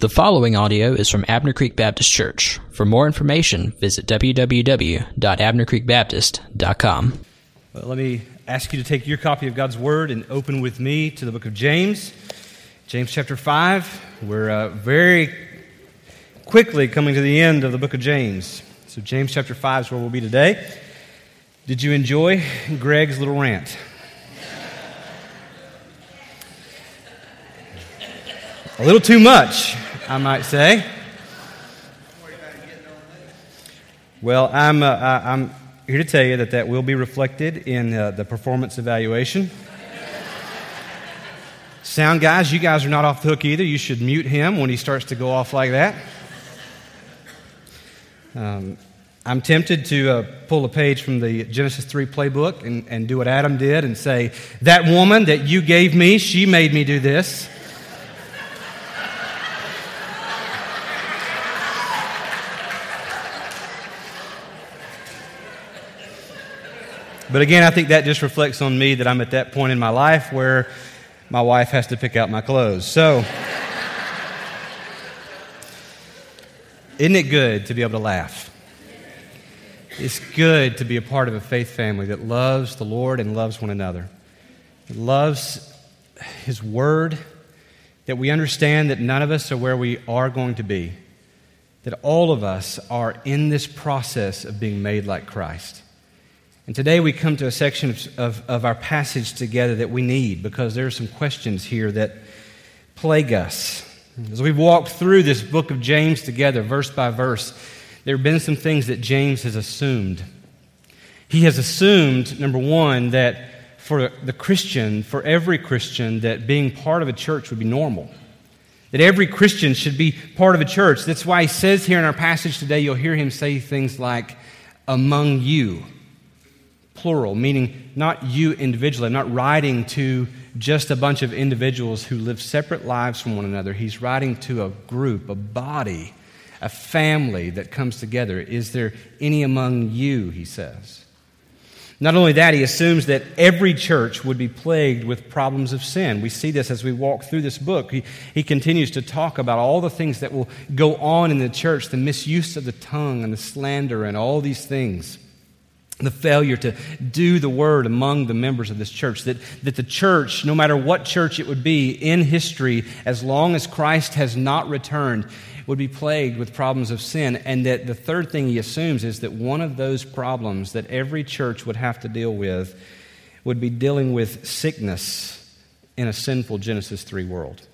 The following audio is from Abner Creek Baptist Church. For more information, visit www.abnercreekbaptist.com. Well, let me ask you to take your copy of God's Word and open with me to the book of James, James chapter 5. We're uh, very quickly coming to the end of the book of James. So, James chapter 5 is where we'll be today. Did you enjoy Greg's little rant? A little too much. I might say. Well, I'm, uh, I'm here to tell you that that will be reflected in uh, the performance evaluation. Sound guys, you guys are not off the hook either. You should mute him when he starts to go off like that. Um, I'm tempted to uh, pull a page from the Genesis 3 playbook and, and do what Adam did and say, That woman that you gave me, she made me do this. But again, I think that just reflects on me that I'm at that point in my life where my wife has to pick out my clothes. So, isn't it good to be able to laugh? It's good to be a part of a faith family that loves the Lord and loves one another. It loves His Word, that we understand that none of us are where we are going to be, that all of us are in this process of being made like Christ. And today we come to a section of, of, of, our passage together that we need because there are some questions here that plague us. As we've walked through this book of James together, verse by verse, there have been some things that James has assumed. He has assumed, number one, that for the Christian, for every Christian, that being part of a church would be normal. That every Christian should be part of a church. That's why he says here in our passage today, you'll hear him say things like, among you plural, meaning not you individually. I'm not writing to just a bunch of individuals who live separate lives from one another. He's writing to a group, a body, a family that comes together. Is there any among you, he says? Not only that, he assumes that every church would be plagued with problems of sin. We see this as we walk through this book. He, he continues to talk about all the things that will go on in the church the misuse of the tongue and the slander and all these things the failure to do the word among the members of this church. That, that the church, no matter what church it would be in history, as long as Christ has not returned, would be plagued with problems of sin. And that the third thing he assumes is that one of those problems that every church would have to deal with would be dealing with sickness in a sinful Genesis 3 world.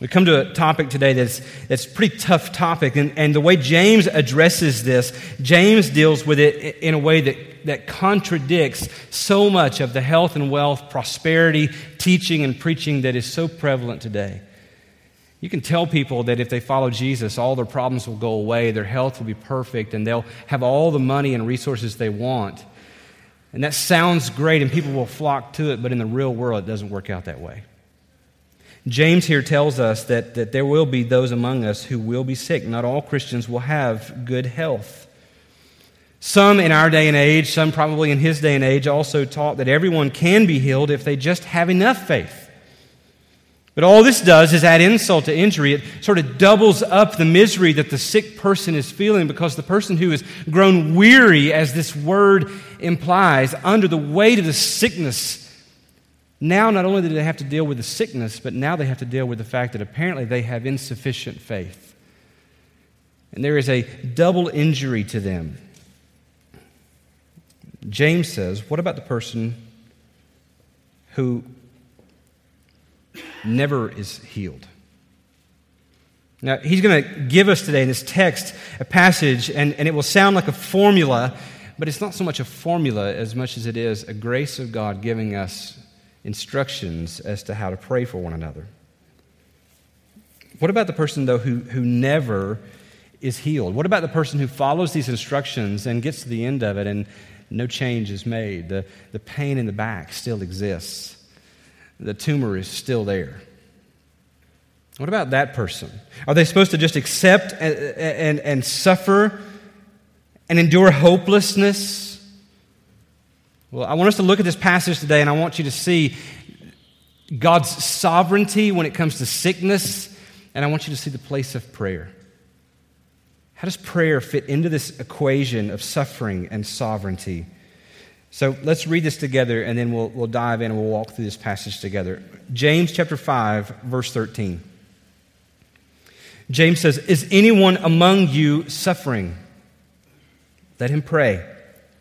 We come to a topic today that's, that's a pretty tough topic, and, and the way James addresses this, James deals with it in a way that, that contradicts so much of the health and wealth, prosperity, teaching, and preaching that is so prevalent today. You can tell people that if they follow Jesus, all their problems will go away, their health will be perfect, and they'll have all the money and resources they want. And that sounds great, and people will flock to it, but in the real world, it doesn't work out that way. James here tells us that, that there will be those among us who will be sick. Not all Christians will have good health. Some in our day and age, some probably in his day and age, also taught that everyone can be healed if they just have enough faith. But all this does is add insult to injury. It sort of doubles up the misery that the sick person is feeling because the person who has grown weary, as this word implies, under the weight of the sickness now, not only do they have to deal with the sickness, but now they have to deal with the fact that apparently they have insufficient faith. And there is a double injury to them. James says, What about the person who never is healed? Now, he's going to give us today in this text a passage, and, and it will sound like a formula, but it's not so much a formula as much as it is a grace of God giving us instructions as to how to pray for one another. What about the person, though, who, who never is healed? What about the person who follows these instructions and gets to the end of it and no change is made? The, the pain in the back still exists, the tumor is still there. What about that person? Are they supposed to just accept and, and, and suffer and endure hopelessness well, I want us to look at this passage today, and I want you to see God's sovereignty when it comes to sickness and I want you to see the place of prayer. How does prayer fit into this equation of suffering and sovereignty? So let's read this together and then we'll, we'll dive in and we'll walk through this passage together. James chapter 5, verse 13. James says, Is anyone among you suffering? Let him pray.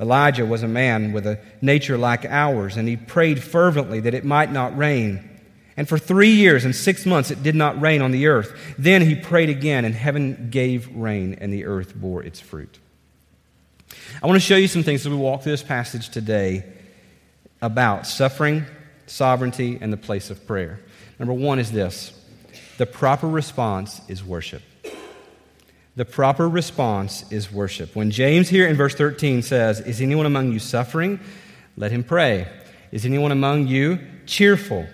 Elijah was a man with a nature like ours, and he prayed fervently that it might not rain. And for three years and six months it did not rain on the earth. Then he prayed again, and heaven gave rain, and the earth bore its fruit. I want to show you some things as we walk through this passage today about suffering, sovereignty, and the place of prayer. Number one is this the proper response is worship. The proper response is worship. When James here in verse 13 says, Is anyone among you suffering? Let him pray. Is anyone among you cheerful?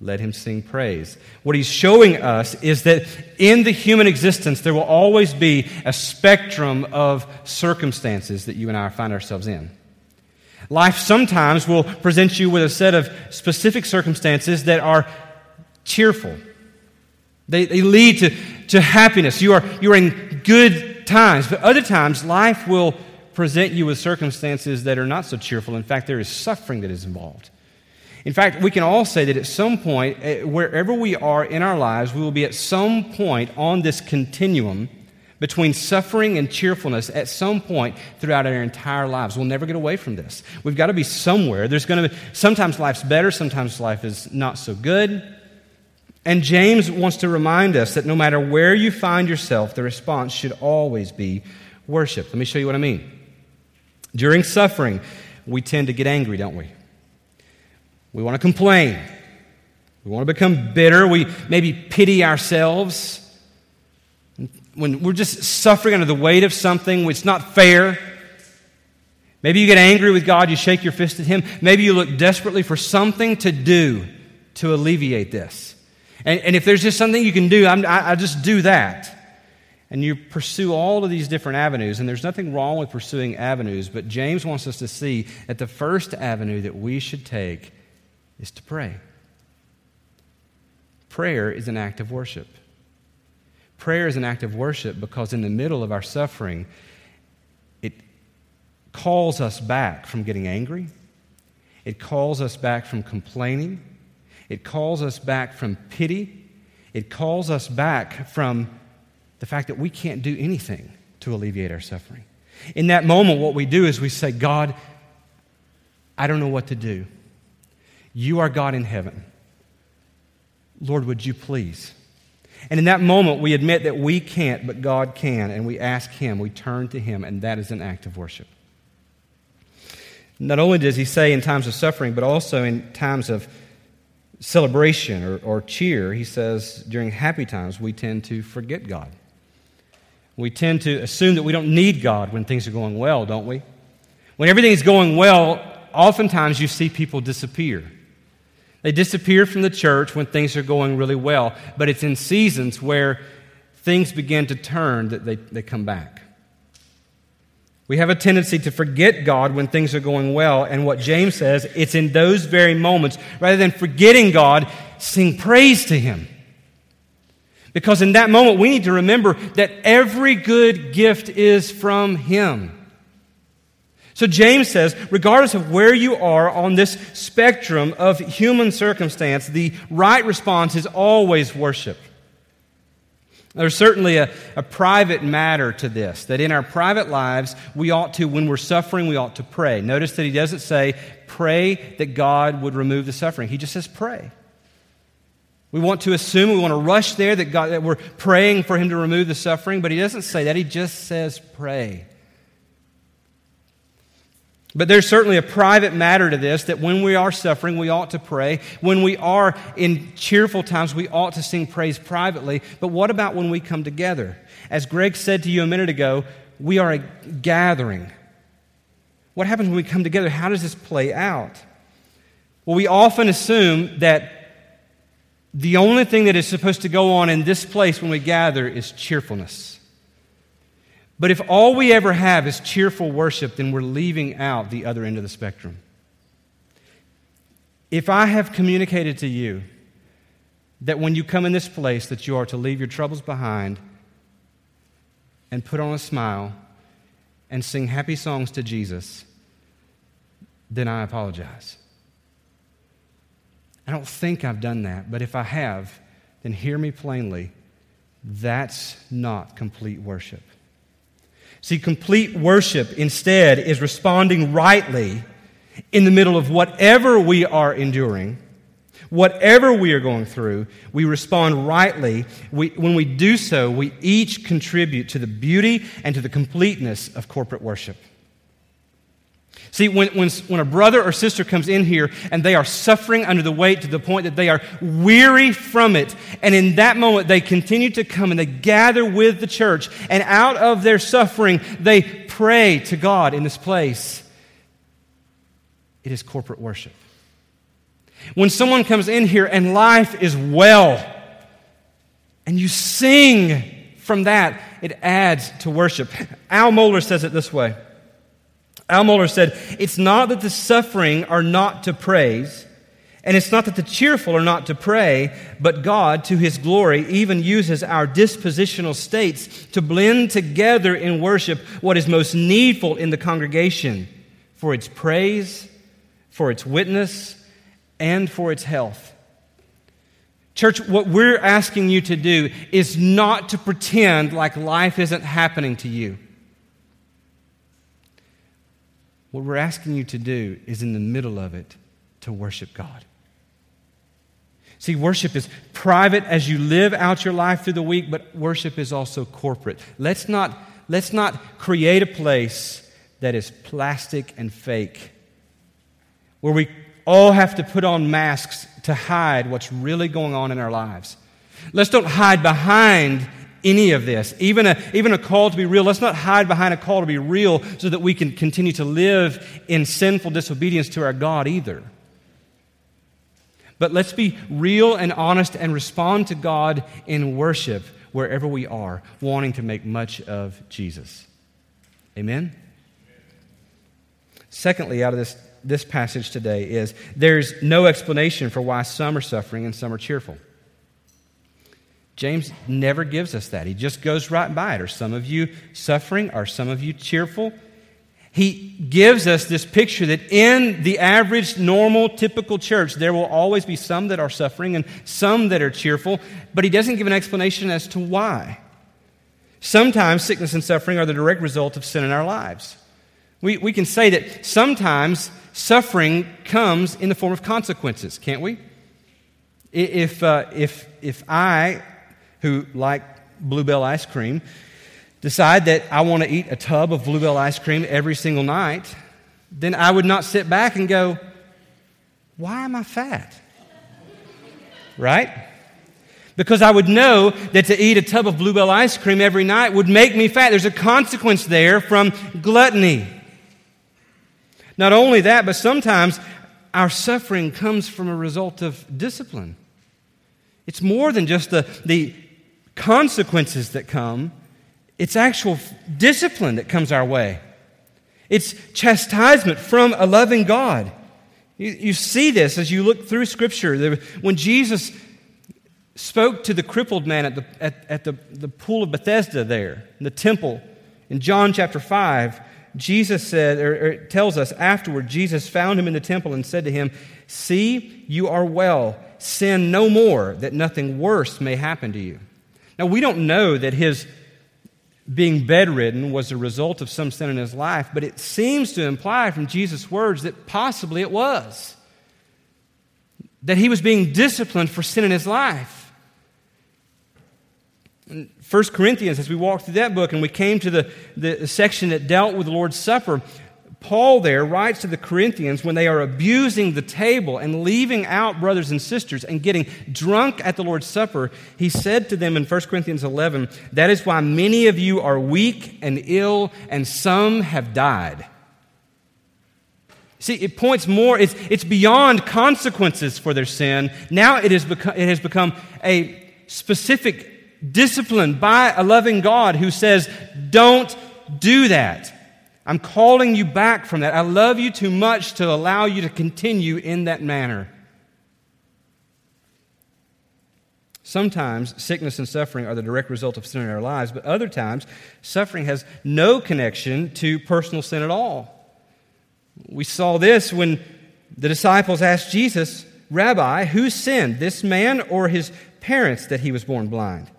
Let him sing praise. What he's showing us is that in the human existence, there will always be a spectrum of circumstances that you and I find ourselves in. Life sometimes will present you with a set of specific circumstances that are cheerful. They, they lead to, to happiness. You are, you are in good times. But other times, life will present you with circumstances that are not so cheerful. In fact, there is suffering that is involved. In fact, we can all say that at some point, eh, wherever we are in our lives, we will be at some point on this continuum between suffering and cheerfulness at some point throughout our entire lives. We'll never get away from this. We've got to be somewhere. There's going to be, sometimes life's better, sometimes life is not so good. And James wants to remind us that no matter where you find yourself, the response should always be worship. Let me show you what I mean. During suffering, we tend to get angry, don't we? We want to complain. We want to become bitter. We maybe pity ourselves. When we're just suffering under the weight of something, it's not fair. Maybe you get angry with God, you shake your fist at Him. Maybe you look desperately for something to do to alleviate this. And, and if there's just something you can do, I'm, I, I just do that. And you pursue all of these different avenues, and there's nothing wrong with pursuing avenues, but James wants us to see that the first avenue that we should take is to pray. Prayer is an act of worship. Prayer is an act of worship because in the middle of our suffering, it calls us back from getting angry. It calls us back from complaining. It calls us back from pity. It calls us back from the fact that we can't do anything to alleviate our suffering. In that moment, what we do is we say, God, I don't know what to do. You are God in heaven. Lord, would you please? And in that moment, we admit that we can't, but God can, and we ask Him, we turn to Him, and that is an act of worship. Not only does He say in times of suffering, but also in times of celebration or, or cheer, He says during happy times, we tend to forget God. We tend to assume that we don't need God when things are going well, don't we? When everything is going well, oftentimes you see people disappear. They disappear from the church when things are going really well, but it's in seasons where things begin to turn that they, they come back. We have a tendency to forget God when things are going well, and what James says, it's in those very moments, rather than forgetting God, sing praise to Him. Because in that moment, we need to remember that every good gift is from Him. So James says, regardless of where you are on this spectrum of human circumstance, the right response is always worship. There's certainly a, a private matter to this, that in our private lives, we ought to, when we're suffering, we ought to pray. Notice that he doesn't say, pray that God would remove the suffering. He just says, pray. We want to assume, we want to rush there that, God, that we're praying for him to remove the suffering, but he doesn't say that. He just says, pray. But there's certainly a private matter to this that when we are suffering, we ought to pray. When we are in cheerful times, we ought to sing praise privately. But what about when we come together? As Greg said to you a minute ago, we are a gathering. What happens when we come together? How does this play out? Well, we often assume that the only thing that is supposed to go on in this place when we gather is cheerfulness. But if all we ever have is cheerful worship, then we're leaving out the other end of the spectrum. If I have communicated to you that when you come in this place that you are to leave your troubles behind and put on a smile and sing happy songs to Jesus, then I apologize. I don't think I've done that, but if I have, then hear me plainly. That's not complete worship. See, complete worship instead is responding rightly in the middle of whatever we are enduring, whatever we are going through, we respond rightly. We, when we do so, we each contribute to the beauty and to the completeness of corporate worship. See, when, when, when a brother or sister comes in here and they are suffering under the weight to the point that they are weary from it, and in that moment they continue to come and they gather with the church, and out of their suffering they pray to God in this place, it is corporate worship. When someone comes in here and life is well, and you sing from that, it adds to worship. Al Mohler says it this way. Al Mohler said, It's not that the suffering are not to praise, and it's not that the cheerful are not to pray, but God, to his glory, even uses our dispositional states to blend together in worship what is most needful in the congregation for its praise, for its witness, and for its health. Church, what we're asking you to do is not to pretend like life isn't happening to you. What we're asking you to do is in the middle of it to worship God. See, worship is private as you live out your life through the week, but worship is also corporate. Let's not, let's not create a place that is plastic and fake, where we all have to put on masks to hide what's really going on in our lives. Let's don't hide behind any of this. Even a, even a call to be real. Let's not hide behind a call to be real so that we can continue to live in sinful disobedience to our God either. But let's be real and honest and respond to God in worship wherever we are, wanting to make much of Jesus. Amen? Secondly, out of this, this passage today is there's no explanation for why some are suffering and some are cheerful. James never gives us that. He just goes right by it. Are some of you suffering? Are some of you cheerful? He gives us this picture that in the average, normal, typical church, there will always be some that are suffering and some that are cheerful, but he doesn't give an explanation as to why. Sometimes sickness and suffering are the direct result of sin in our lives. We, we can say that sometimes suffering comes in the form of consequences, can't we? If, uh, if, if I who like Bluebell ice cream decide that I want to eat a tub of Bluebell ice cream every single night, then I would not sit back and go, Why am I fat? Right? Because I would know that to eat a tub of Bluebell ice cream every night would make me fat. There's a consequence there from gluttony. Not only that, but sometimes our suffering comes from a result of discipline. It's more than just the, the consequences that come, it's actual discipline that comes our way. It's chastisement from a loving God. You, you see this as you look through Scripture. When Jesus spoke to the crippled man at the, at, at the, the pool of Bethesda there, in the temple, in John chapter 5, Jesus said, or, or tells us afterward, Jesus found him in the temple and said to him, See, you are well. Sin no more, that nothing worse may happen to you. Now, we don't know that his being bedridden was a result of some sin in his life, but it seems to imply from Jesus' words that possibly it was. That he was being disciplined for sin in his life. In 1 Corinthians, as we walked through that book and we came to the, the section that dealt with the Lord's Supper, Paul there writes to the Corinthians when they are abusing the table and leaving out brothers and sisters and getting drunk at the Lord's Supper. He said to them in 1 Corinthians 11, That is why many of you are weak and ill, and some have died. See, it points more, it's, it's beyond consequences for their sin. Now it, is it has become a specific discipline by a loving God who says, Don't do that. I'm calling you back from that. I love you too much to allow you to continue in that manner. Sometimes sickness and suffering are the direct result of sin in our lives, but other times suffering has no connection to personal sin at all. We saw this when the disciples asked Jesus, Rabbi, who sinned, this man or his parents, that he was born blind?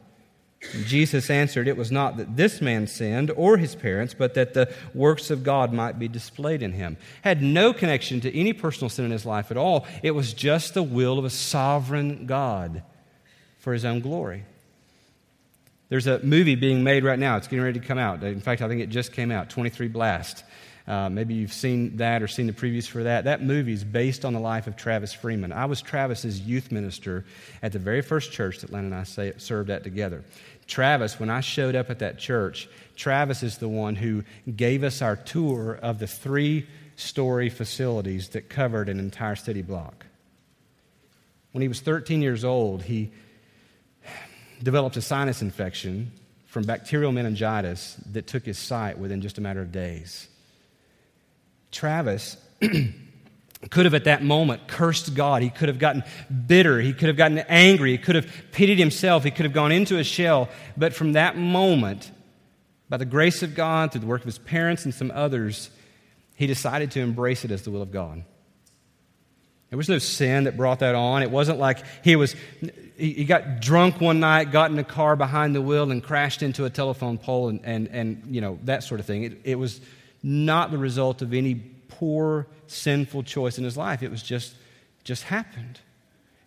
Jesus answered, It was not that this man sinned or his parents, but that the works of God might be displayed in him. Had no connection to any personal sin in his life at all. It was just the will of a sovereign God for his own glory. There's a movie being made right now. It's getting ready to come out. In fact, I think it just came out 23 Blast. Uh, maybe you've seen that or seen the previews for that. That movie is based on the life of Travis Freeman. I was Travis's youth minister at the very first church that Len and I served at together. Travis, when I showed up at that church, Travis is the one who gave us our tour of the three story facilities that covered an entire city block. When he was 13 years old, he developed a sinus infection from bacterial meningitis that took his sight within just a matter of days. Travis could have at that moment cursed God. He could have gotten bitter. He could have gotten angry. He could have pitied himself. He could have gone into a shell. But from that moment, by the grace of God, through the work of his parents and some others, he decided to embrace it as the will of God. There was no sin that brought that on. It wasn't like he was he got drunk one night, got in a car behind the wheel, and crashed into a telephone pole and, and, and you know, that sort of thing. It, it was not the result of any poor, sinful choice in his life. It was just, just happened.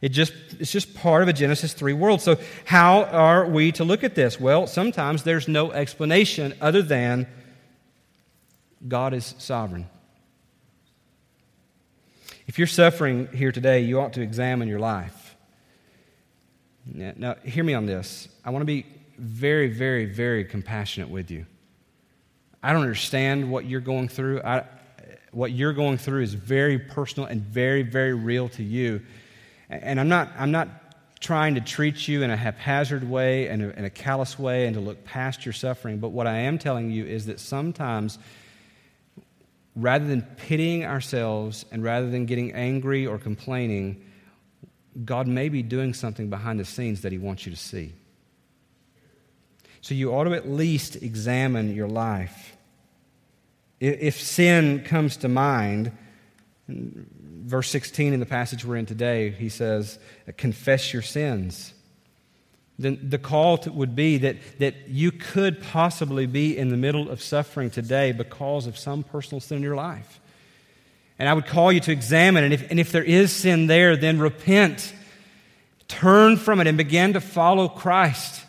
It just, it's just part of a Genesis 3 world. So, how are we to look at this? Well, sometimes there's no explanation other than God is sovereign. If you're suffering here today, you ought to examine your life. Now, hear me on this. I want to be very, very, very compassionate with you. I don't understand what you're going through. I, what you're going through is very personal and very, very real to you. And I'm not, I'm not trying to treat you in a haphazard way and in a callous way and to look past your suffering. But what I am telling you is that sometimes, rather than pitying ourselves and rather than getting angry or complaining, God may be doing something behind the scenes that He wants you to see. So you ought to at least examine your life. If sin comes to mind, verse 16 in the passage we're in today, he says, Confess your sins. Then the call to, would be that, that you could possibly be in the middle of suffering today because of some personal sin in your life. And I would call you to examine, and if, and if there is sin there, then repent. Turn from it and begin to follow Christ.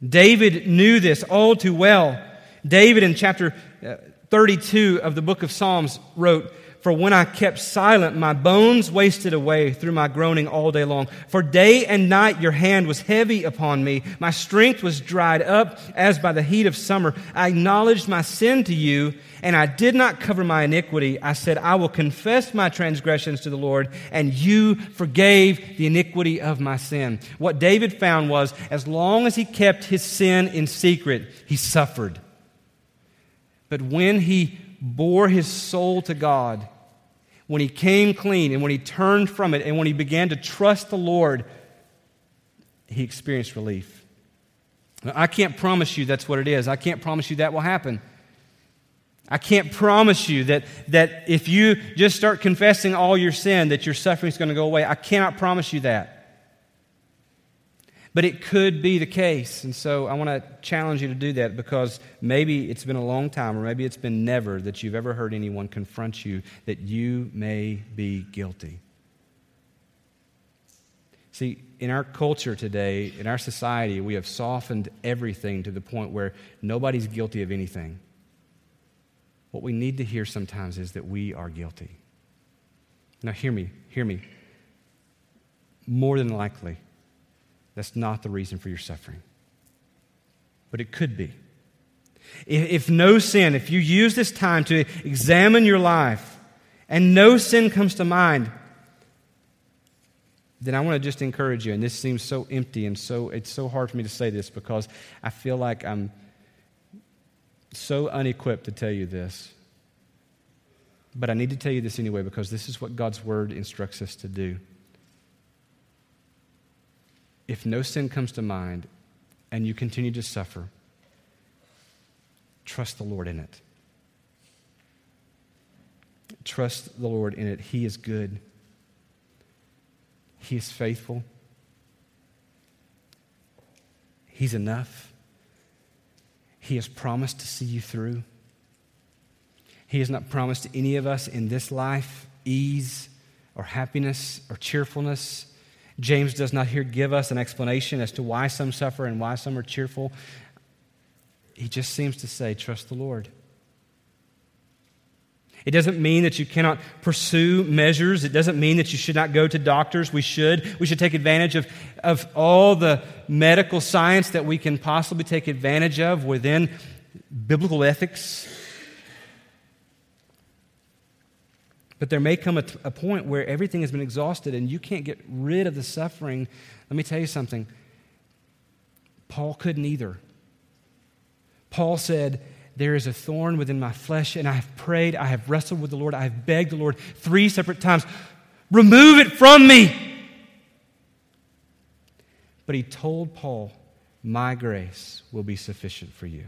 David knew this all too well. David, in chapter uh, 32 of the book of Psalms, wrote, For when I kept silent, my bones wasted away through my groaning all day long. For day and night your hand was heavy upon me. My strength was dried up as by the heat of summer. I acknowledged my sin to you, and I did not cover my iniquity. I said, I will confess my transgressions to the Lord, and you forgave the iniquity of my sin. What David found was, as long as he kept his sin in secret, he suffered. But when he bore his soul to God, when he came clean and when he turned from it and when he began to trust the Lord, he experienced relief. Now, I can't promise you that's what it is. I can't promise you that will happen. I can't promise you that, that if you just start confessing all your sin, that your suffering is going to go away. I cannot promise you that. But it could be the case. And so I want to challenge you to do that because maybe it's been a long time or maybe it's been never that you've ever heard anyone confront you that you may be guilty. See, in our culture today, in our society, we have softened everything to the point where nobody's guilty of anything. what we need to hear sometimes is that we are guilty. Now, hear me, hear me. More than likely, that's not the reason for your suffering. But it could be. If no sin, if you use this time to examine your life and no sin comes to mind, then I want to just encourage you. And this seems so empty and so it's so hard for me to say this because I feel like I'm so unequipped to tell you this. But I need to tell you this anyway because this is what God's word instructs us to do. If no sin comes to mind and you continue to suffer, trust the Lord in it. Trust the Lord in it. He is good. He is faithful. He's enough. He has promised to see you through. He has not promised any of us in this life ease or happiness or cheerfulness. James does not here give us an explanation as to why some suffer and why some are cheerful. He just seems to say, trust the Lord. It doesn't mean that you cannot pursue measures. It doesn't mean that you should not go to doctors. We should. We should take advantage of, of all the medical science that we can possibly take advantage of within biblical ethics. But there may come a, t- a point where everything has been exhausted and you can't get rid of the suffering. Let me tell you something. Paul couldn't either. Paul said, there is a thorn within my flesh, and I have prayed, I have wrestled with the Lord, I have begged the Lord three separate times, remove it from me. But he told Paul, My grace will be sufficient for you.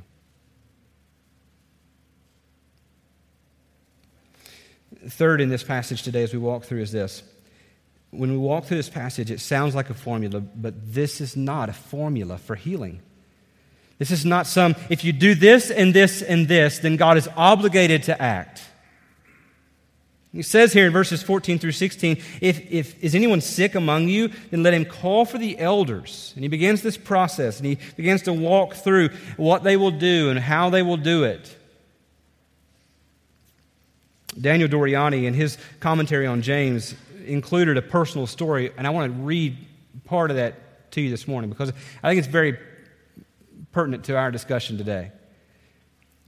Third, in this passage today, as we walk through, is this. When we walk through this passage, it sounds like a formula, but this is not a formula for healing. This is not some, if you do this and this and this, then God is obligated to act. He says here in verses 14 through 16, if, if is anyone sick among you, then let him call for the elders. And he begins this process and he begins to walk through what they will do and how they will do it. Daniel Doriani, in his commentary on James, included a personal story, and I want to read part of that to you this morning because I think it's very pertinent to our discussion today.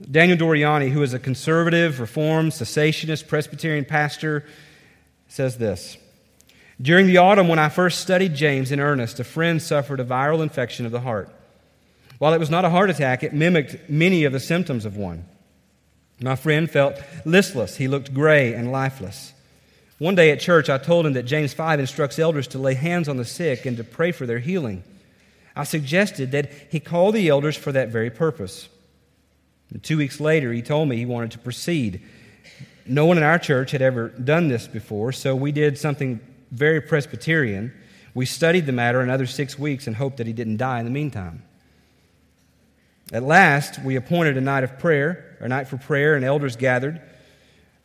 Daniel Doriani, who is a conservative, reformed, cessationist, Presbyterian pastor, says this During the autumn, when I first studied James in earnest, a friend suffered a viral infection of the heart. While it was not a heart attack, it mimicked many of the symptoms of one. My friend felt listless. He looked gray and lifeless. One day at church, I told him that James 5 instructs elders to lay hands on the sick and to pray for their healing. I suggested that he call the elders for that very purpose. And two weeks later, he told me he wanted to proceed. No one in our church had ever done this before, so we did something very Presbyterian. We studied the matter another six weeks and hoped that he didn't die in the meantime. At last, we appointed a night of prayer, a night for prayer, and elders gathered.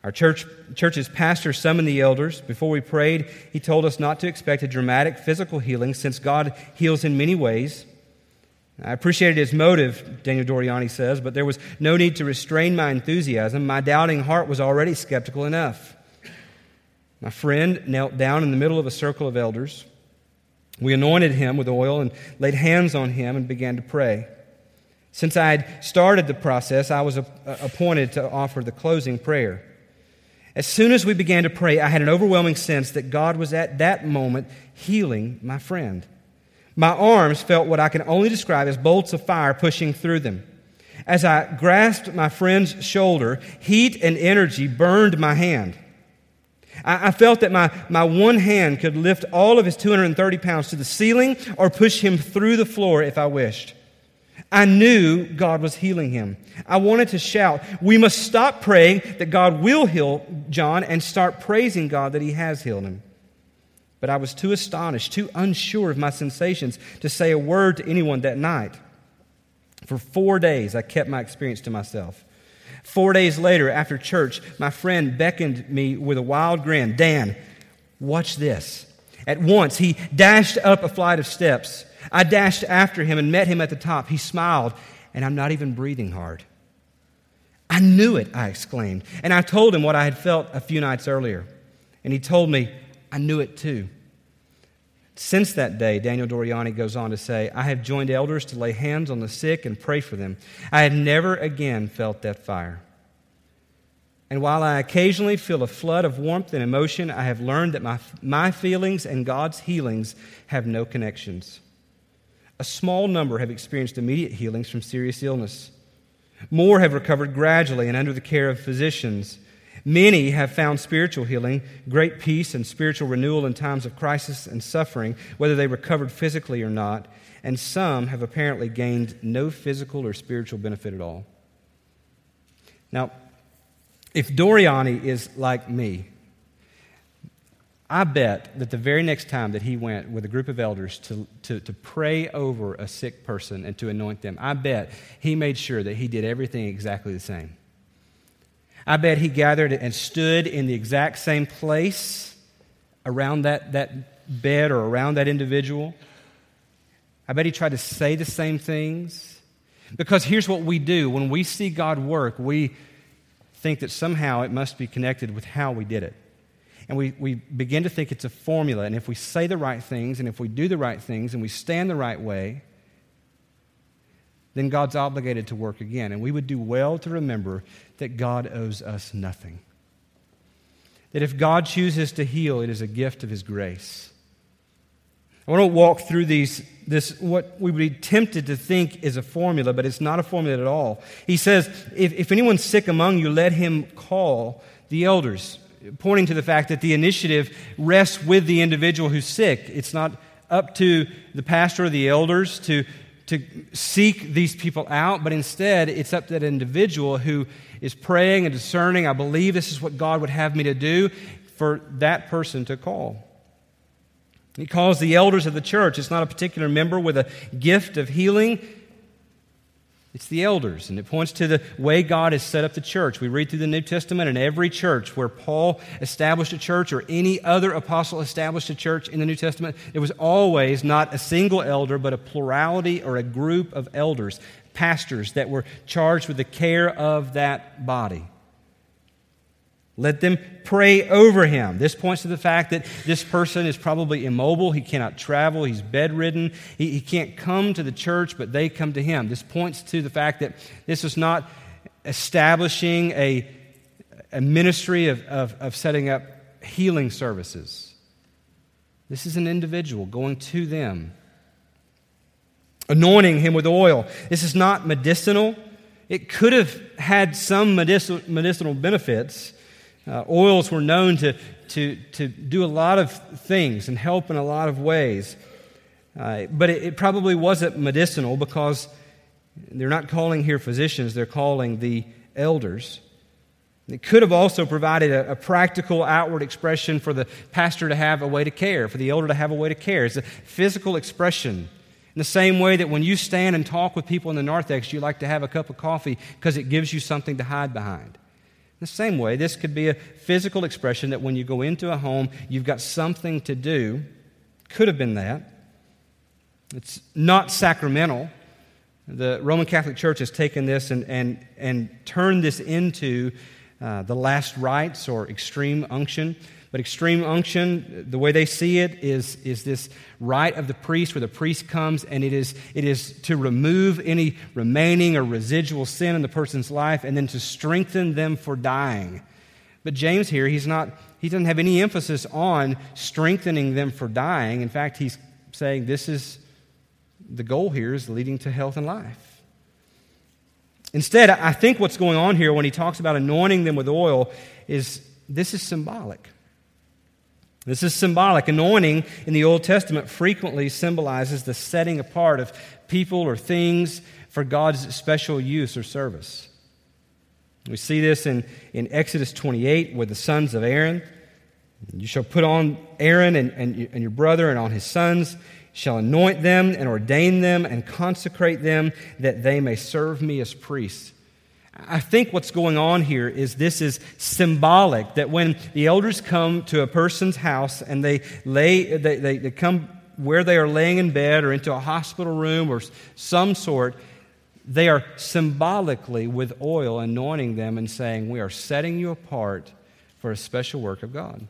Our church, church's pastor summoned the elders. Before we prayed, he told us not to expect a dramatic physical healing since God heals in many ways. I appreciated his motive, Daniel Doriani says, but there was no need to restrain my enthusiasm. My doubting heart was already skeptical enough. My friend knelt down in the middle of a circle of elders. We anointed him with oil and laid hands on him and began to pray. Since I had started the process, I was appointed to offer the closing prayer. As soon as we began to pray, I had an overwhelming sense that God was at that moment healing my friend. My arms felt what I can only describe as bolts of fire pushing through them. As I grasped my friend's shoulder, heat and energy burned my hand. I, I felt that my, my one hand could lift all of his 230 pounds to the ceiling or push him through the floor if I wished. I knew God was healing him. I wanted to shout, We must stop praying that God will heal John and start praising God that he has healed him. But I was too astonished, too unsure of my sensations to say a word to anyone that night. For four days, I kept my experience to myself. Four days later, after church, my friend beckoned me with a wild grin Dan, watch this. At once, he dashed up a flight of steps. I dashed after him and met him at the top. He smiled, and I'm not even breathing hard. I knew it, I exclaimed. And I told him what I had felt a few nights earlier. And he told me, I knew it too. Since that day, Daniel Doriani goes on to say, I have joined elders to lay hands on the sick and pray for them. I have never again felt that fire. And while I occasionally feel a flood of warmth and emotion, I have learned that my, my feelings and God's healings have no connections. A small number have experienced immediate healings from serious illness. More have recovered gradually and under the care of physicians. Many have found spiritual healing, great peace, and spiritual renewal in times of crisis and suffering, whether they recovered physically or not. And some have apparently gained no physical or spiritual benefit at all. Now, if Doriani is like me, I bet that the very next time that he went with a group of elders to, to, to, pray over a sick person and to anoint them, I bet he made sure that he did everything exactly the same. I bet he gathered and stood in the exact same place around that, that bed or around that individual. I bet he tried to say the same things. Because here's what we do when we see God work, we think that somehow it must be connected with how we did it. And we, we begin to think it's a formula. And if we say the right things, and if we do the right things, and we stand the right way, then God's obligated to work again. And we would do well to remember that God owes us nothing. That if God chooses to heal, it is a gift of His grace. I want to walk through these, this, what we would be tempted to think is a formula, but it's not a formula at all. He says, if, if anyone's sick among you, let him call the elders, pointing to the fact that the initiative rests with the individual who's sick. It's not up to the pastor or the elders to, to seek these people out, but instead it's up to that individual who is praying and discerning, I believe this is what God would have me to do, for that person to call. He calls the elders of the church. It's not a particular member with a gift of healing. It's the elders, and it points to the way God has set up the church. We read through the New Testament, and every church where Paul established a church or any other apostle established a church in the New Testament, it was always not a single elder, but a plurality or a group of elders, pastors that were charged with the care of that body. Let them pray over him. This points to the fact that this person is probably immobile. He cannot travel. He's bedridden. He, he, can't come to the church, but they come to him. This points to the fact that this is not establishing a, a ministry of, of, of setting up healing services. This is an individual going to them, anointing him with oil. This is not medicinal. It could have had some medicinal benefits uh, oils were known to, to, to do a lot of things and help in a lot of ways. Uh, but it, it, probably wasn't medicinal because they're not calling here physicians, they're calling the elders. It could have also provided a, a, practical outward expression for the pastor to have a way to care, for the elder to have a way to care. It's a physical expression. In the same way that when you stand and talk with people in the narthex, you like to have a cup of coffee because it gives you something to hide behind. The same way, this could be a physical expression that when you go into a home, you've got something to do. Could have been that. It's not sacramental. The Roman Catholic Church has taken this and, and, and turned this into uh, the last rites or extreme unction. But extreme unction, the way they see it, is, is this rite of the priest where the priest comes and it is, it is to remove any remaining or residual sin in the person's life and then to strengthen them for dying. But James here, he's not, he doesn't have any emphasis on strengthening them for dying. In fact, he's saying this is the goal here is leading to health and life. Instead, I think what's going on here when he talks about anointing them with oil is this is symbolic. This is symbolic. Anointing in the Old Testament frequently symbolizes the setting apart of people or things for God's special use or service. We see this in, in Exodus 28 with the sons of Aaron. You shall put on Aaron and, and, and your brother and on his sons, shall anoint them and ordain them and consecrate them that they may serve me as priests. I think what's going on here is this is symbolic that when the elders come to a person's house and they lay, they, they, they come where they are laying in bed or into a hospital room or some sort, they are symbolically with oil anointing them and saying, We are setting you apart for a special work of God.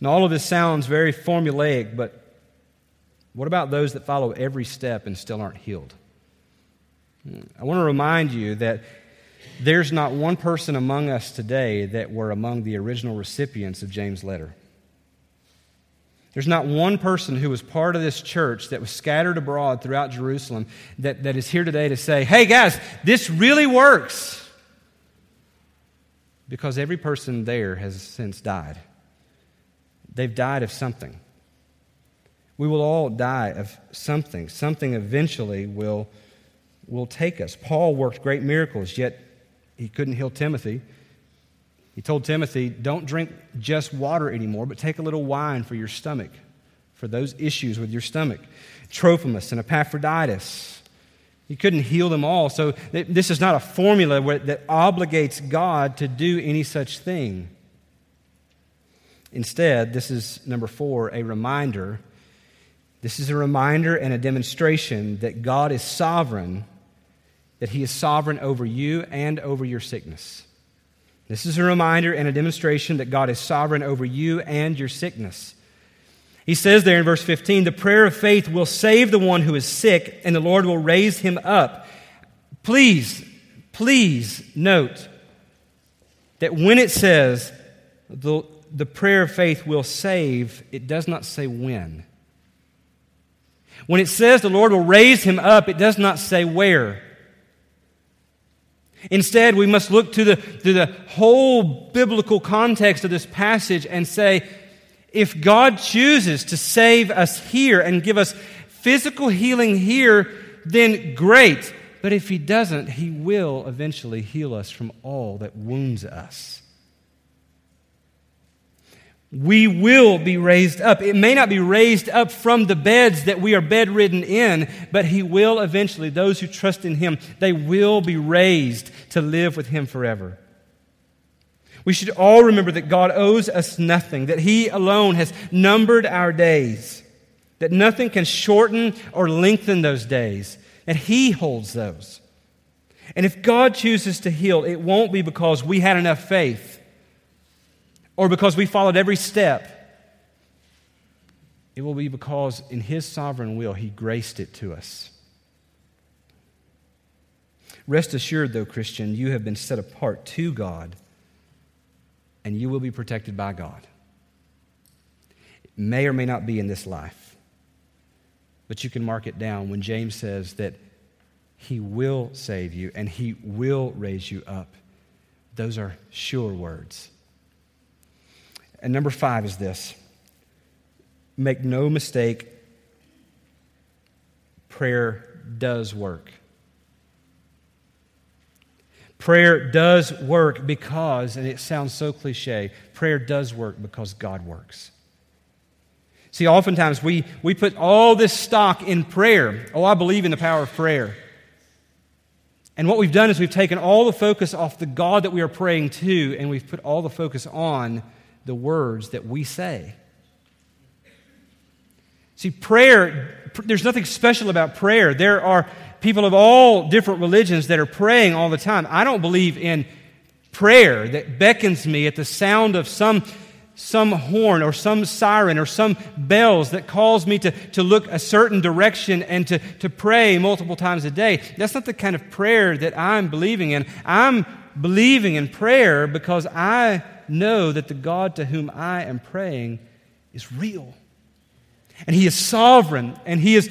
Now, all of this sounds very formulaic, but what about those that follow every step and still aren't healed? I want to remind you that there's not one person among us today that were among the original recipients of James' letter. There's not one person who was part of this church that was scattered abroad throughout Jerusalem that, that is here today to say, hey guys, this really works. Because every person there has since died. They've died of something. We will all die of something. Something eventually will, will take us. Paul worked great miracles, yet he couldn't heal Timothy. He told Timothy, Don't drink just water anymore, but take a little wine for your stomach, for those issues with your stomach. Trophimus and Epaphroditus. He couldn't heal them all. So, this is not a formula that obligates God to do any such thing. Instead, this is number four, a reminder. This is a reminder and a demonstration that God is sovereign, that He is sovereign over you and over your sickness. This is a reminder and a demonstration that God is sovereign over you and your sickness. He says there in verse 15, the prayer of faith will save the one who is sick, and the Lord will raise him up. Please, please note that when it says the the prayer of faith will save, it does not say when. When it says the Lord will raise him up, it does not say where. Instead, we must look to the, to the whole biblical context of this passage and say, if God chooses to save us here and give us physical healing here, then great. But if He doesn't, He will eventually heal us from all that wounds us we will be raised up. It may not be raised up from the beds that we are bedridden in, but He will eventually, those who trust in Him, they will be raised to live with Him forever. We should all remember that God owes us nothing, that He alone has numbered our days, that nothing can shorten or lengthen those days, and He holds those. And if God chooses to heal, it won't be because we had enough faith or because we followed every step. It will be because in His sovereign will, He graced it to us. Rest assured, though, Christian, you have been set apart to God and you will be protected by God. It may or may not be in this life, but you can mark it down when James says that He will save you and He will raise you up. Those are sure words. And number five is this make no mistake, prayer does work. Prayer does work because, and it sounds so cliche, prayer does work because God works. See, oftentimes we, we put all this stock in prayer. Oh, I believe in the power of prayer. And what we've done is we've taken all the focus off the God that we are praying to, and we've put all the focus on the words that we say. See, prayer, there's nothing special about prayer. There are people of all different religions that are praying all the time. I don't believe in prayer that beckons me at the sound of some, some horn or some siren or some bells that calls me to, to look a certain direction and to, to pray multiple times a day. That's not the kind of prayer that I'm believing in. I'm believing in prayer because I know that the God to whom I am praying is real. And He is sovereign, and He is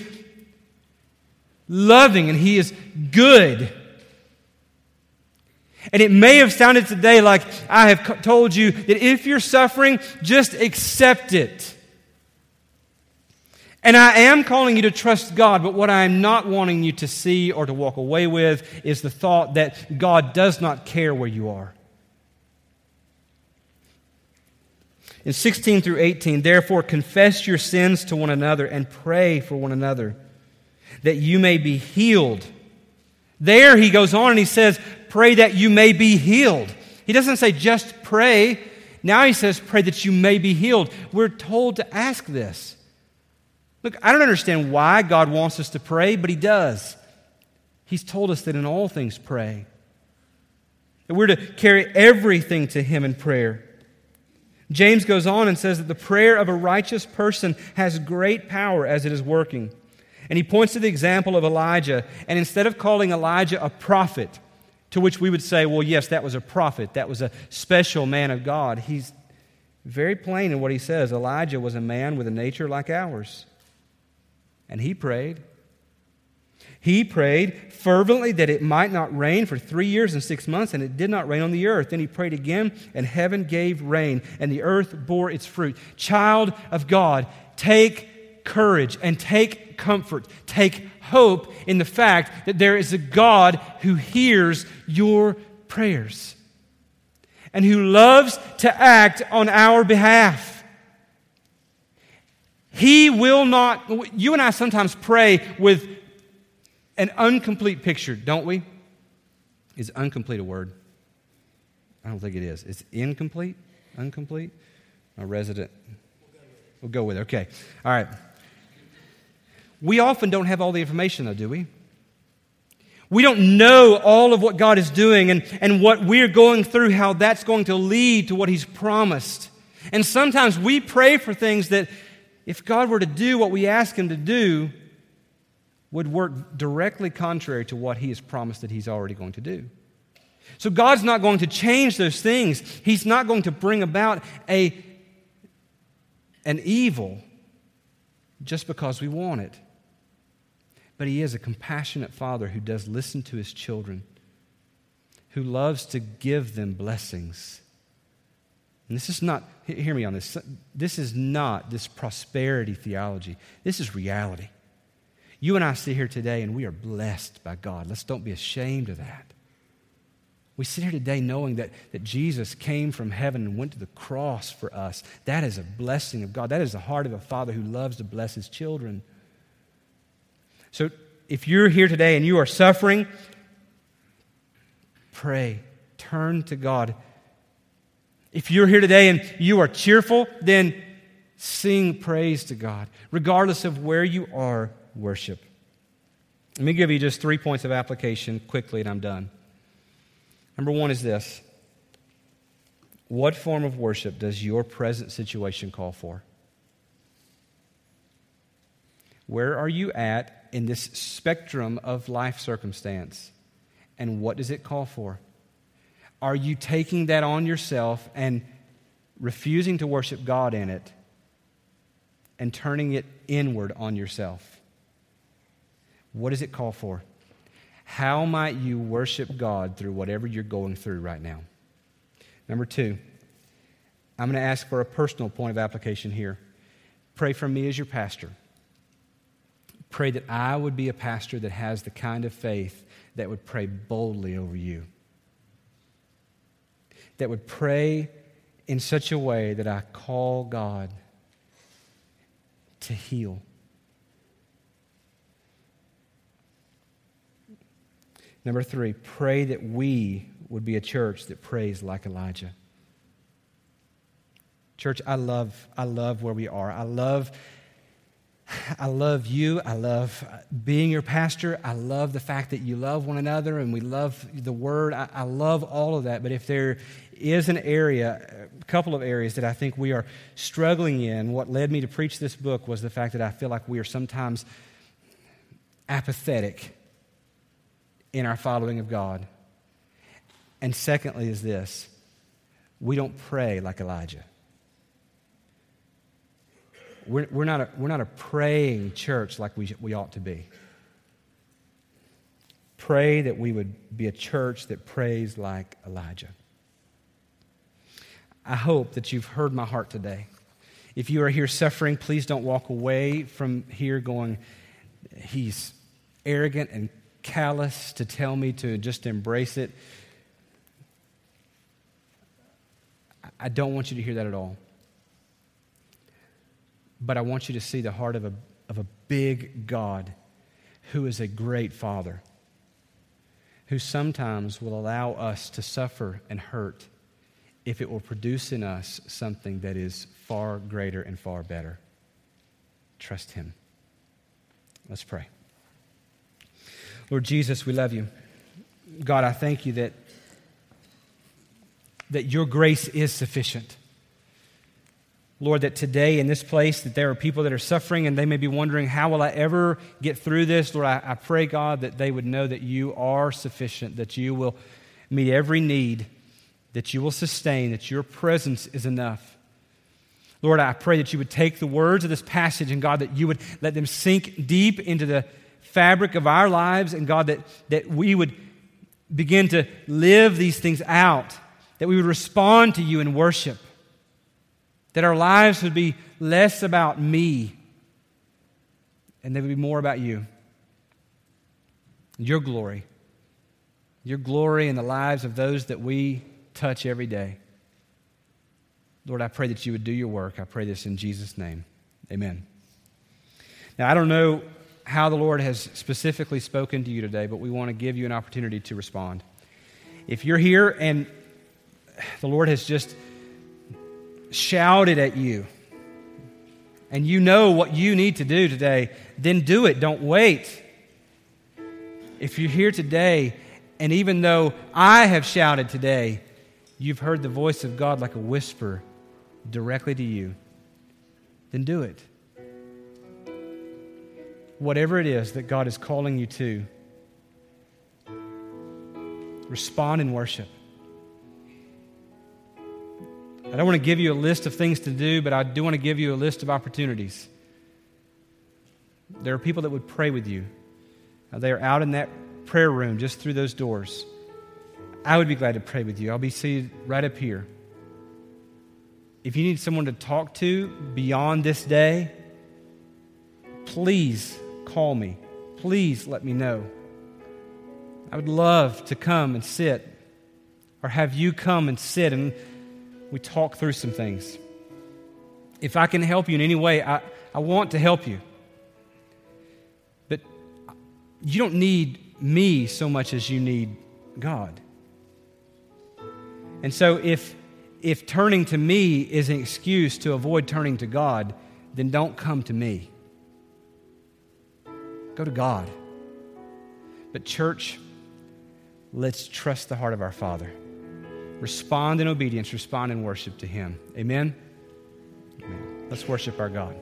loving, and He is good. And it may have sounded today like I have told you that if you're suffering, just accept it. And I am calling you to trust God, but what I am not wanting you to see or to walk away with is the thought that God does not care where you are. In 16 through 18, therefore confess your sins to one another and pray for one another that you may be healed. There he goes on and he says, pray that you may be healed. He doesn't say just pray. Now he says, pray that you may be healed. We're told to ask this. Look, I don't understand why God wants us to pray, but he does. He's told us that in all things pray. That we're to carry everything to Him in prayer. James goes on and says that the prayer of a righteous person has great power as it is working. And he points to the example of Elijah. And instead of calling Elijah a prophet, to which we would say, well, yes, that was a prophet, that was a special man of God, he's very plain in what he says. Elijah was a man with a nature like ours. And he prayed. He prayed fervently that it might not rain for three years and six months, and it did not rain on the earth. Then he prayed again, and heaven gave rain, and the earth bore its fruit. Child of God, take courage and take comfort. Take hope in the fact that there is a God who hears your prayers and who loves to act on our behalf. He will not, you and I sometimes pray with an incomplete picture, don't we? Is incomplete a word? I don't think it is. It's incomplete? Incomplete? A resident. We'll go with it. Okay. All right. We often don't have all the information, though, do we? We don't know all of what God is doing and, and what we're going through, how that's going to lead to what He's promised. And sometimes we pray for things that, if God were to do what we ask Him to do, would work directly contrary to what He has promised that He's already going to do. So God's not going to change those things. He's not going to bring about a, an evil just because we want it. But He is a compassionate Father who does listen to His children, who loves to give them blessings. And this is not, hear me on this, this is not this prosperity theology. This is reality. You and I sit here today and we are blessed by God. Let's don't be ashamed of that. We sit here today knowing that, that Jesus came from heaven and went to the cross for us. That is a blessing of God. That is the heart of a father who loves to bless his children. So if you're here today and you are suffering, pray. Turn to God. If you're here today and you are cheerful, then sing praise to God, regardless of where you are worship. Let me give you just three points of application quickly, and I'm done. Number one is this What form of worship does your present situation call for? Where are you at in this spectrum of life circumstance? And what does it call for? Are you taking that on yourself and refusing to worship God in it and turning it inward on yourself? What does it call for? How might you worship God through whatever you're going through right now? Number two, I'm going to ask for a personal point of application here. Pray for me as your pastor. Pray that I would be a pastor that has the kind of faith that would pray boldly over you, that would pray in such a way that I call God to heal Number three, pray that we would be a church that prays like Elijah. Church, I love, I love where we are. I love, I love you. I love being your pastor. I love the fact that you love one another and we love the word. I, I love all of that. But if there is an area, a couple of areas that I think we are struggling in, what led me to preach this book was the fact that I feel like we are sometimes apathetic in our following of God. And secondly, is this we don't pray like Elijah. We're, we're, not, a, we're not a praying church like we, we ought to be. Pray that we would be a church that prays like Elijah. I hope that you've heard my heart today. If you are here suffering, please don't walk away from here going, he's arrogant and callous to tell me to just embrace it. I don't want you to hear that at all. But I want you to see the heart of a, of a big God who is a great Father, who sometimes will allow us to suffer and hurt if it will produce in us something that is far greater and far better. Trust Him. Let's pray. Lord Jesus, we love you. God, I thank you that, that your grace is sufficient. Lord, that today in this place that there are people that are suffering and they may be wondering, how will I ever get through this? Lord, I, I pray, God, that they would know that you are sufficient, that you will meet every need, that you will sustain, that your presence is enough. Lord, I pray that you would take the words of this passage and God, that you would let them sink deep into the fabric of our lives and God, that, that we would begin to live these things out, that we would respond to you in worship that our lives would be less about me and they would be more about you. Your glory. Your glory in the lives of those that we touch every day. Lord, I pray that you would do your work. I pray this in Jesus' name. Amen. Now, I don't know how the Lord has specifically spoken to you today, but we want to give you an opportunity to respond. If you're here and the Lord has just shouted at you, and you know what you need to do today, then do it. Don't wait. If you're here today, and even though I have shouted today, you've heard the voice of God like a whisper directly to you, then do it. Whatever it is that God is calling you to, respond in worship. I don't want to give you a list of things to do, but I do want to give you a list of opportunities. There are people that would pray with you. They are out in that prayer room just through those doors. I would be glad to pray with you. I'll be seated right up here. If you need someone to talk to beyond this day, please call me. Please let me know. I would love to come and sit or have you come and sit and we talk through some things. If I can help you in any way, I, I want to help you. But you don't need me so much as you need God. And so if if turning to me is an excuse to avoid turning to God, then don't come to me. Go to God. But, church, let's trust the heart of our Father. Respond in obedience, respond in worship to Him. Amen? Amen. Let's worship our God.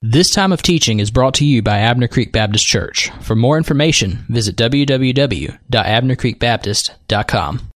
This time of teaching is brought to you by Abner Creek Baptist Church. For more information, visit www.abnercreekbaptist.com.